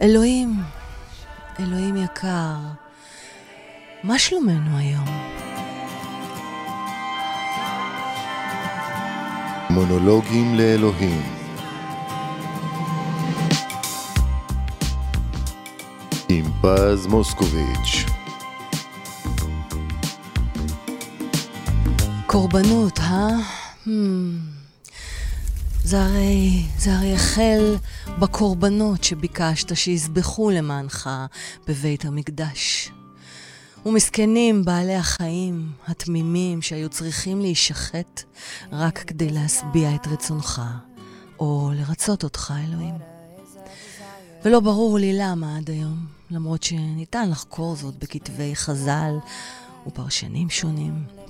אלוהים, אלוהים יקר, מה שלומנו היום? מונולוגים לאלוהים עם פז מוסקוביץ' קורבנות, אה? Hmm. זה הרי, זה הרי החל בקורבנות שביקשת שיזבחו למענך בבית המקדש. ומסכנים בעלי החיים התמימים שהיו צריכים להישחט רק כדי להשביע את רצונך, או לרצות אותך, אלוהים. ולא ברור לי למה עד היום, למרות שניתן לחקור זאת בכתבי חז"ל ופרשנים שונים.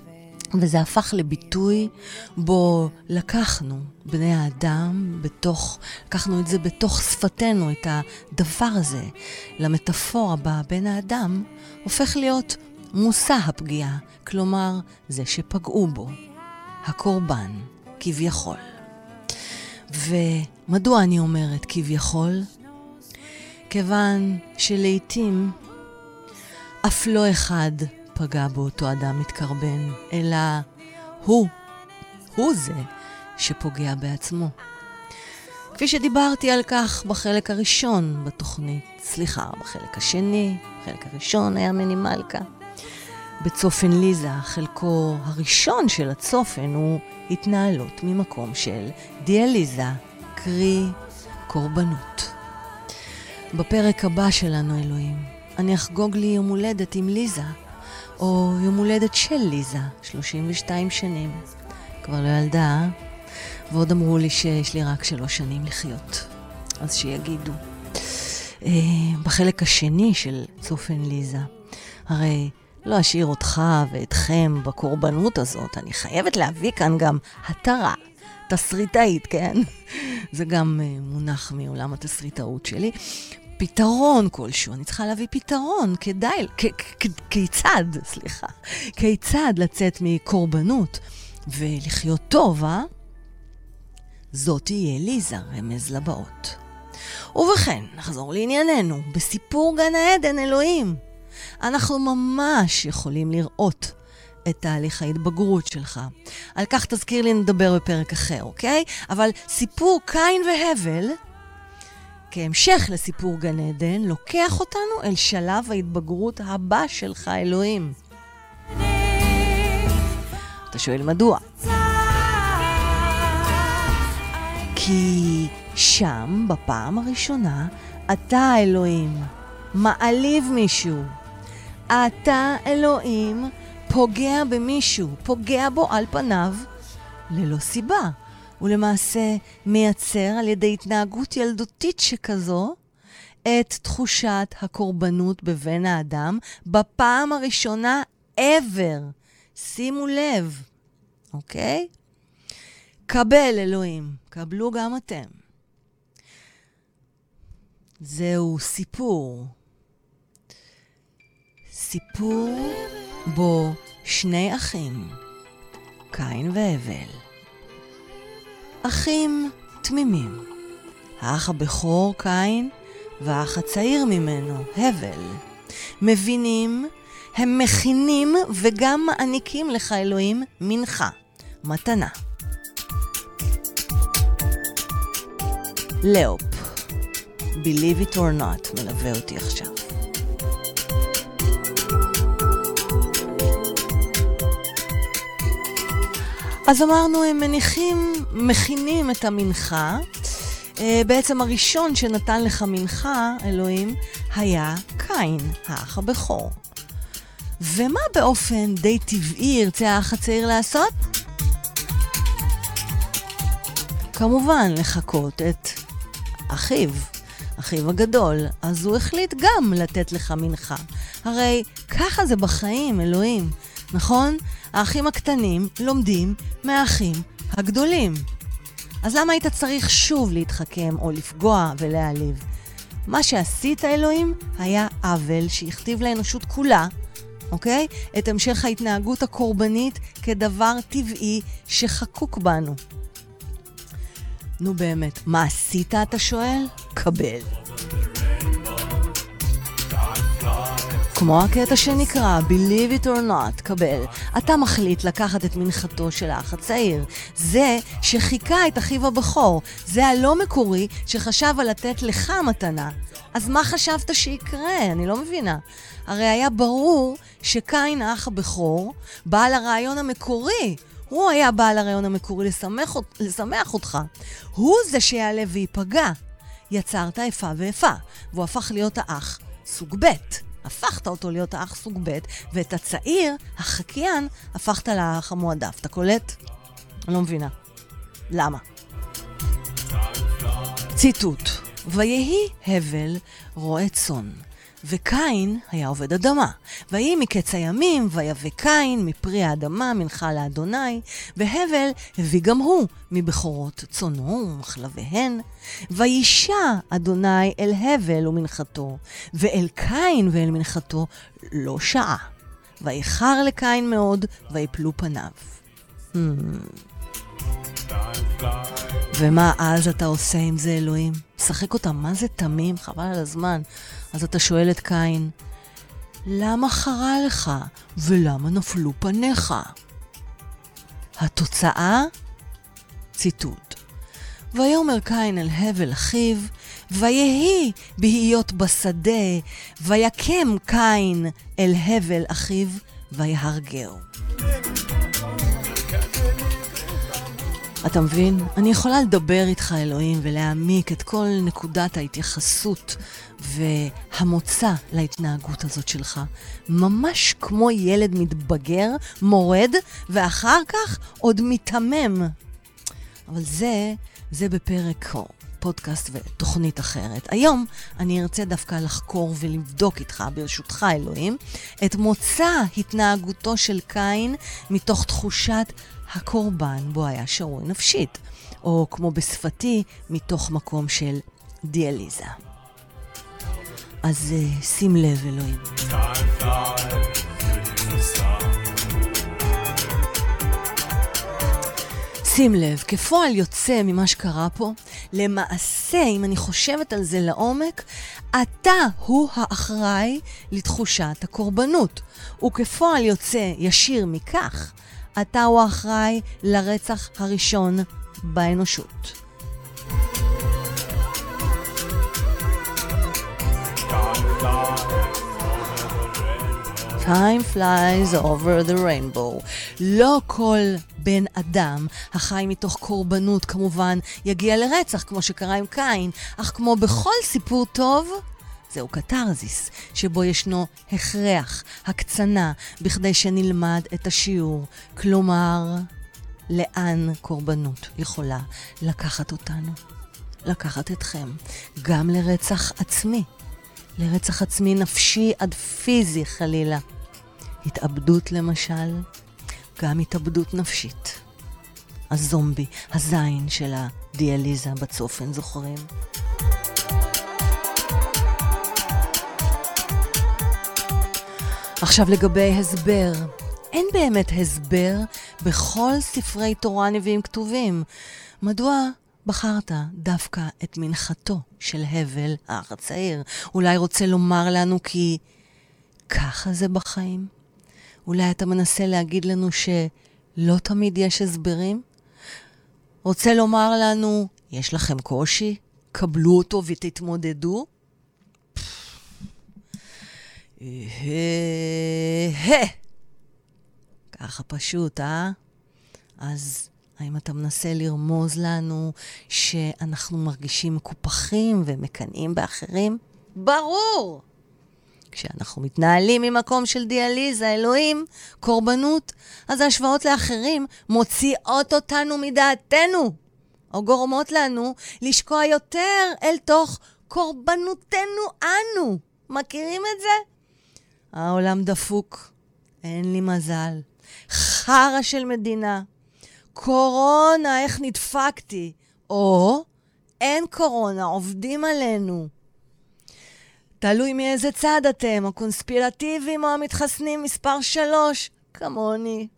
וזה הפך לביטוי בו לקחנו, בני האדם, בתוך, לקחנו את זה בתוך שפתנו, את הדבר הזה, למטאפורה בה בן האדם, הופך להיות מושא הפגיעה, כלומר, זה שפגעו בו, הקורבן, כביכול. ומדוע אני אומרת כביכול? כיוון שלעיתים אף לא אחד פגע באותו אדם מתקרבן, אלא הוא, הוא זה שפוגע בעצמו. כפי שדיברתי על כך בחלק הראשון בתוכנית, סליחה, בחלק השני, בחלק הראשון היה מני. בצופן ליזה, חלקו הראשון של הצופן הוא התנהלות ממקום של דיאליזה, קרי קורבנות. בפרק הבא שלנו, אלוהים, אני אחגוג לי יום הולדת עם ליזה, או יום הולדת של ליזה, 32 שנים. כבר לא ילדה, אה? ועוד אמרו לי שיש לי רק שלוש שנים לחיות. אז שיגידו. אה, בחלק השני של צופן ליזה, הרי לא אשאיר אותך ואתכם בקורבנות הזאת, אני חייבת להביא כאן גם התרה. תסריטאית, כן? זה גם uh, מונח מעולם התסריטאות שלי. פתרון כלשהו, אני צריכה להביא פתרון, כדאי, כיצד, סליחה, כיצד לצאת מקורבנות ולחיות טוב, אה? זאת תהיה ליזה, רמז לבאות. ובכן, נחזור לענייננו, בסיפור גן העדן, אלוהים. אנחנו ממש יכולים לראות את תהליך ההתבגרות שלך. על כך תזכיר לי נדבר בפרק אחר, אוקיי? אבל סיפור קין והבל כהמשך לסיפור גן עדן, לוקח אותנו אל שלב ההתבגרות הבא שלך, אלוהים. אתה שואל מדוע? כי שם, בפעם הראשונה, אתה, אלוהים, מעליב מישהו. אתה, אלוהים, פוגע במישהו, פוגע בו על פניו, ללא סיבה. הוא למעשה מייצר על ידי התנהגות ילדותית שכזו את תחושת הקורבנות בבן האדם בפעם הראשונה ever. שימו לב, אוקיי? קבל, אלוהים, קבלו גם אתם. זהו סיפור. סיפור בו שני אחים, קין והבל, אחים תמימים. האח הבכור קין והאח הצעיר ממנו, הבל, מבינים, הם מכינים וגם מעניקים לך, אלוהים, מנחה, מתנה. לאופ, Believe it or not, מלווה אותי עכשיו. אז אמרנו, הם מניחים, מכינים את המנחה. אה, בעצם הראשון שנתן לך מנחה, אלוהים, היה קין, האח הבכור. ומה באופן די טבעי ירצה האח הצעיר לעשות? כמובן, לחקות את אחיו, אחיו הגדול. אז הוא החליט גם לתת לך מנחה. הרי ככה זה בחיים, אלוהים, נכון? האחים הקטנים לומדים מהאחים הגדולים. אז למה היית צריך שוב להתחכם או לפגוע ולהעליב? מה שעשית, אלוהים, היה עוול שהכתיב לאנושות כולה, אוקיי? את המשך ההתנהגות הקורבנית כדבר טבעי שחקוק בנו. נו באמת, מה עשית, אתה שואל? קבל. כמו הקטע שנקרא Believe it or not, קבל. אתה מחליט לקחת את מנחתו של האח הצעיר. זה שחיכה את אחיו הבכור. זה הלא מקורי שחשב על לתת לך מתנה. אז מה חשבת שיקרה? אני לא מבינה. הרי היה ברור שקין, האח הבכור, בעל הרעיון המקורי. הוא היה בעל הרעיון המקורי לשמח, לשמח אותך. הוא זה שיעלה וייפגע. יצרת איפה ואיפה, והוא הפך להיות האח סוג ב'. הפכת אותו להיות האח סוג ב', ואת הצעיר, החקיין, הפכת לאח המועדף. אתה קולט? אני לא מבינה. למה? ציטוט: ויהי הבל רועה צאן. וקין היה עובד אדמה. ויהי מקץ הימים, ויבא קין מפרי האדמה מנחה לאדוני, והבל הביא גם הוא מבכורות צונו ומחלביהן. וישע אדוני אל הבל ומנחתו, ואל קין ואל מנחתו לא שעה. ואיחר לקין מאוד, ויפלו פניו. ומה אז אתה עושה עם זה, אלוהים? משחק אותה, מה זה תמים? חבל על הזמן. אז אתה שואל את קין, למה חרה לך ולמה נפלו פניך? התוצאה? ציטוט: ויאמר קין אל הבל אחיו, ויהי בהיות בשדה, ויקם קין אל הבל אחיו, ויהרגהו. אתה מבין? אני יכולה לדבר איתך, אלוהים, ולהעמיק את כל נקודת ההתייחסות והמוצא להתנהגות הזאת שלך. ממש כמו ילד מתבגר, מורד, ואחר כך עוד מיתמם. אבל זה, זה בפרק פודקאסט ותוכנית אחרת. היום אני ארצה דווקא לחקור ולבדוק איתך, ברשותך אלוהים, את מוצא התנהגותו של קין מתוך תחושת הקורבן בו היה שרוי נפשית, או כמו בשפתי, מתוך מקום של דיאליזה. אז uh, שים לב, אלוהים. שים לב, כפועל יוצא ממה שקרה פה, למעשה, אם אני חושבת על זה לעומק, אתה הוא האחראי לתחושת הקורבנות. וכפועל יוצא ישיר מכך, אתה הוא האחראי לרצח הראשון באנושות. Time flies over the rainbow. לא כל בן אדם החי מתוך קורבנות כמובן יגיע לרצח, כמו שקרה עם קין, אך כמו בכל סיפור טוב, זהו קתרזיס, שבו ישנו הכרח, הקצנה, בכדי שנלמד את השיעור. כלומר, לאן קורבנות יכולה לקחת אותנו? לקחת אתכם גם לרצח עצמי. לרצח עצמי נפשי עד פיזי חלילה. התאבדות למשל, גם התאבדות נפשית. הזומבי, הזין של הדיאליזה בצופן, זוכרים? עכשיו לגבי הסבר. אין באמת הסבר בכל ספרי תורה נביאים כתובים. מדוע בחרת דווקא את מנחתו של הבל, האח הצעיר? אולי רוצה לומר לנו כי ככה זה בחיים? אולי אתה מנסה להגיד לנו שלא תמיד יש הסברים? רוצה לומר לנו, יש לכם קושי? קבלו אותו ותתמודדו? ככה פשוט, אה? אז האם אתה מנסה לרמוז לנו שאנחנו מרגישים מקופחים ומקנאים באחרים? ברור! כשאנחנו מתנהלים ממקום של דיאליזה, אלוהים, קורבנות, אז ההשוואות לאחרים מוציאות אותנו מדעתנו, או גורמות לנו לשקוע יותר אל תוך קורבנותנו אנו. מכירים את זה? העולם דפוק, אין לי מזל. חרא של מדינה. קורונה, איך נדפקתי. או, אין קורונה, עובדים עלינו. תלוי מאיזה צד אתם, הקונספירטיביים או המתחסנים מספר שלוש, כמוני.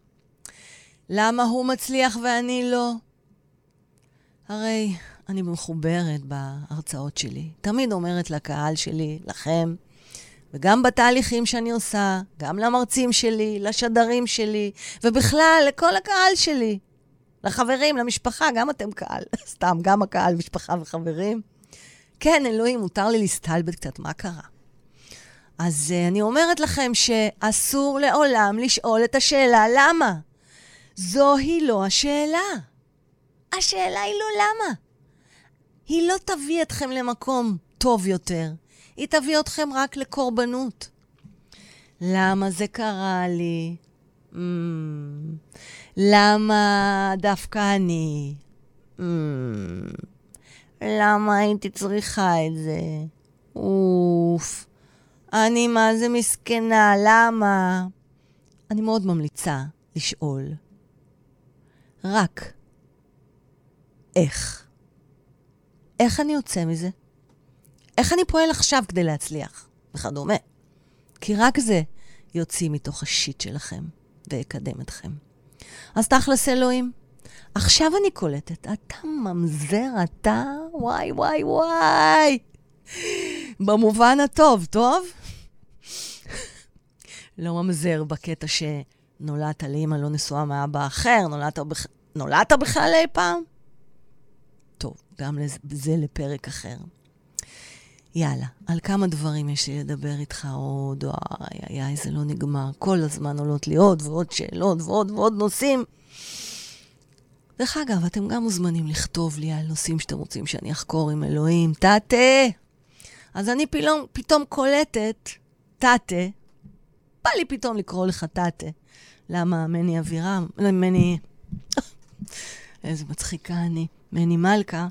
למה הוא מצליח ואני לא? הרי אני מחוברת בהרצאות שלי. תמיד אומרת לקהל שלי, לכם, וגם בתהליכים שאני עושה, גם למרצים שלי, לשדרים שלי, ובכלל, לכל הקהל שלי. לחברים, למשפחה, גם אתם קהל. סתם, גם הקהל, משפחה וחברים. כן, אלוהים, מותר לי להסתלבט קצת, מה קרה? אז uh, אני אומרת לכם שאסור לעולם לשאול את השאלה למה. זוהי לא השאלה. השאלה היא לא למה. היא לא תביא אתכם למקום טוב יותר, היא תביא אתכם רק לקורבנות. למה זה קרה לי? Mm, למה דווקא אני? Mm, למה הייתי צריכה את זה? אוף, אני מה זה מסכנה, למה? אני מאוד ממליצה לשאול רק איך. איך אני יוצא מזה? איך אני פועל עכשיו כדי להצליח? וכדומה. כי רק זה יוציא מתוך השיט שלכם ויקדם אתכם. אז תכלס אלוהים, עכשיו אני קולטת, אתה ממזר, אתה? וואי, וואי, וואי. במובן הטוב, טוב? לא ממזר בקטע שנולדת לאמא לא נשואה מאבא אחר, נולדת, בכ... נולדת בכלל אי פעם? טוב, גם זה לפרק אחר. יאללה, על כמה דברים יש לי לדבר איתך עוד, וואי, איי, איי, זה לא נגמר. כל הזמן עולות לי עוד ועוד שאלות ועוד ועוד נושאים. דרך אגב, אתם גם מוזמנים לכתוב לי על נושאים שאתם רוצים שאני אחקור עם אלוהים. תתה! אז אני פתאום, פתאום קולטת, תתה, בא לי פתאום לקרוא לך תתה. למה מני אבירם, מני... איזה מצחיקה אני. מני מלכה.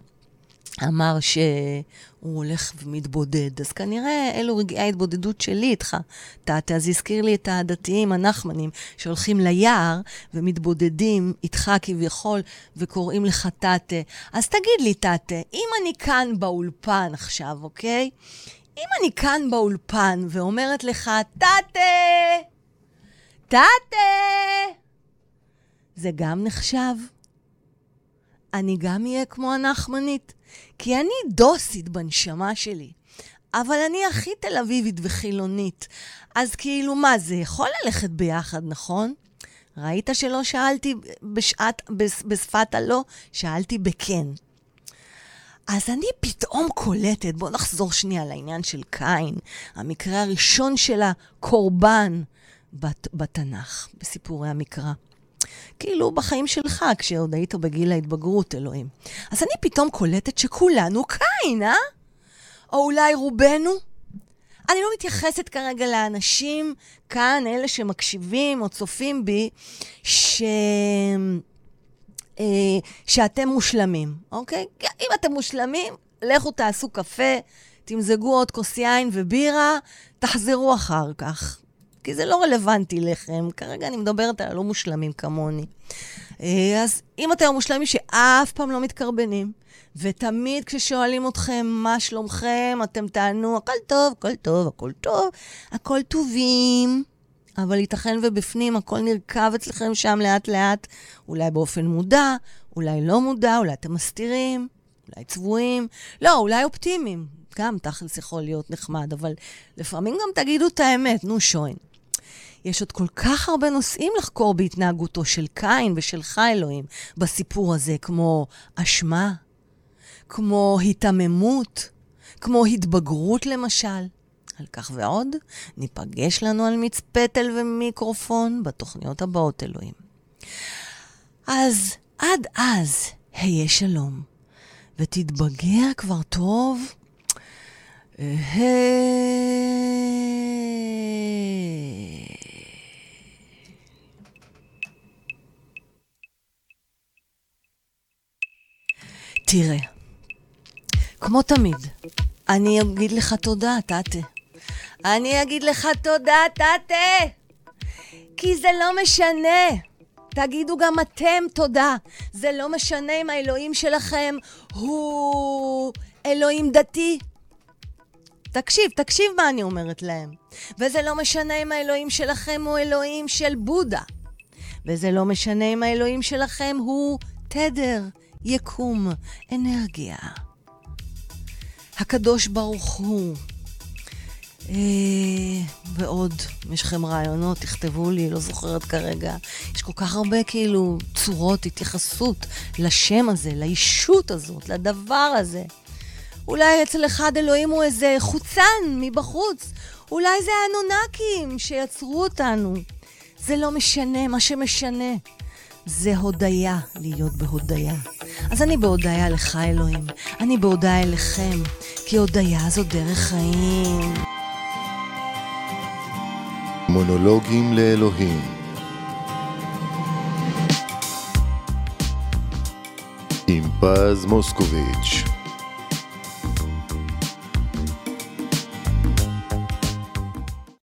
אמר שהוא הולך ומתבודד. אז כנראה אלו רגעי ההתבודדות שלי איתך, תתה. אז הזכיר לי את הדתיים הנחמנים שהולכים ליער ומתבודדים איתך כביכול וקוראים לך תתה. אז תגיד לי, תתה, אם אני כאן באולפן עכשיו, אוקיי? אם אני כאן באולפן ואומרת לך, תתה! תתה! זה גם נחשב? אני גם אהיה כמו הנחמנית. כי אני דוסית בנשמה שלי, אבל אני הכי תל אביבית וחילונית. אז כאילו, מה, זה יכול ללכת ביחד, נכון? ראית שלא שאלתי בשעת, בשפת הלא? שאלתי בכן. אז אני פתאום קולטת, בואו נחזור שנייה לעניין של קין, המקרה הראשון של הקורבן בת, בתנ"ך, בסיפורי המקרא. כאילו בחיים שלך, כשעוד היית בגיל ההתבגרות, אלוהים. אז אני פתאום קולטת שכולנו קין, אה? או אולי רובנו? אני לא מתייחסת כרגע לאנשים כאן, אלה שמקשיבים או צופים בי, ש... אה, שאתם מושלמים, אוקיי? אם אתם מושלמים, לכו תעשו קפה, תמזגו עוד כוס יין ובירה, תחזרו אחר כך. כי זה לא רלוונטי לכם. כרגע אני מדברת על הלא מושלמים כמוני. אה, אז אם אתם המושלמים שאף פעם לא מתקרבנים, ותמיד כששואלים אתכם מה שלומכם, אתם תענו, הכל טוב, הכל טוב, הכל טוב, הכל טובים. אבל ייתכן ובפנים הכל נרקב אצלכם שם לאט-לאט, אולי באופן מודע, אולי לא מודע, אולי אתם מסתירים, אולי צבועים, לא, אולי אופטימיים. גם תכלס יכול להיות נחמד, אבל לפעמים גם תגידו את האמת, נו שוין. יש עוד כל כך הרבה נושאים לחקור בהתנהגותו של קין ושלך, אלוהים, בסיפור הזה, כמו אשמה, כמו היתממות, כמו התבגרות למשל. על כך ועוד, ניפגש לנו על מצפתל ומיקרופון בתוכניות הבאות, אלוהים. אז עד אז, היה שלום, ותתבגר כבר טוב. תראה, כמו תמיד, אני אגיד לך תודה, תתה. אני אגיד לך תודה, תתה. כי זה לא משנה. תגידו גם אתם תודה. זה לא משנה אם האלוהים שלכם הוא אלוהים דתי. תקשיב, תקשיב מה אני אומרת להם. וזה לא משנה אם האלוהים שלכם הוא אלוהים של בודה. וזה לא משנה אם האלוהים שלכם הוא תדר, יקום, אנרגיה. הקדוש ברוך הוא אה, ועוד, יש לכם רעיונות, תכתבו לי, לא זוכרת כרגע. יש כל כך הרבה כאילו צורות התייחסות לשם הזה, לישות הזאת, לדבר הזה. אולי אצל אחד אלוהים הוא איזה חוצן מבחוץ. אולי זה האנונקים שיצרו אותנו. זה לא משנה, מה שמשנה זה הודיה, להיות בהודיה. אז אני בהודיה לך, אלוהים. אני בהודיה אליכם, כי הודיה זו דרך חיים. מונולוגים לאלוהים עם פז מוסקוביץ'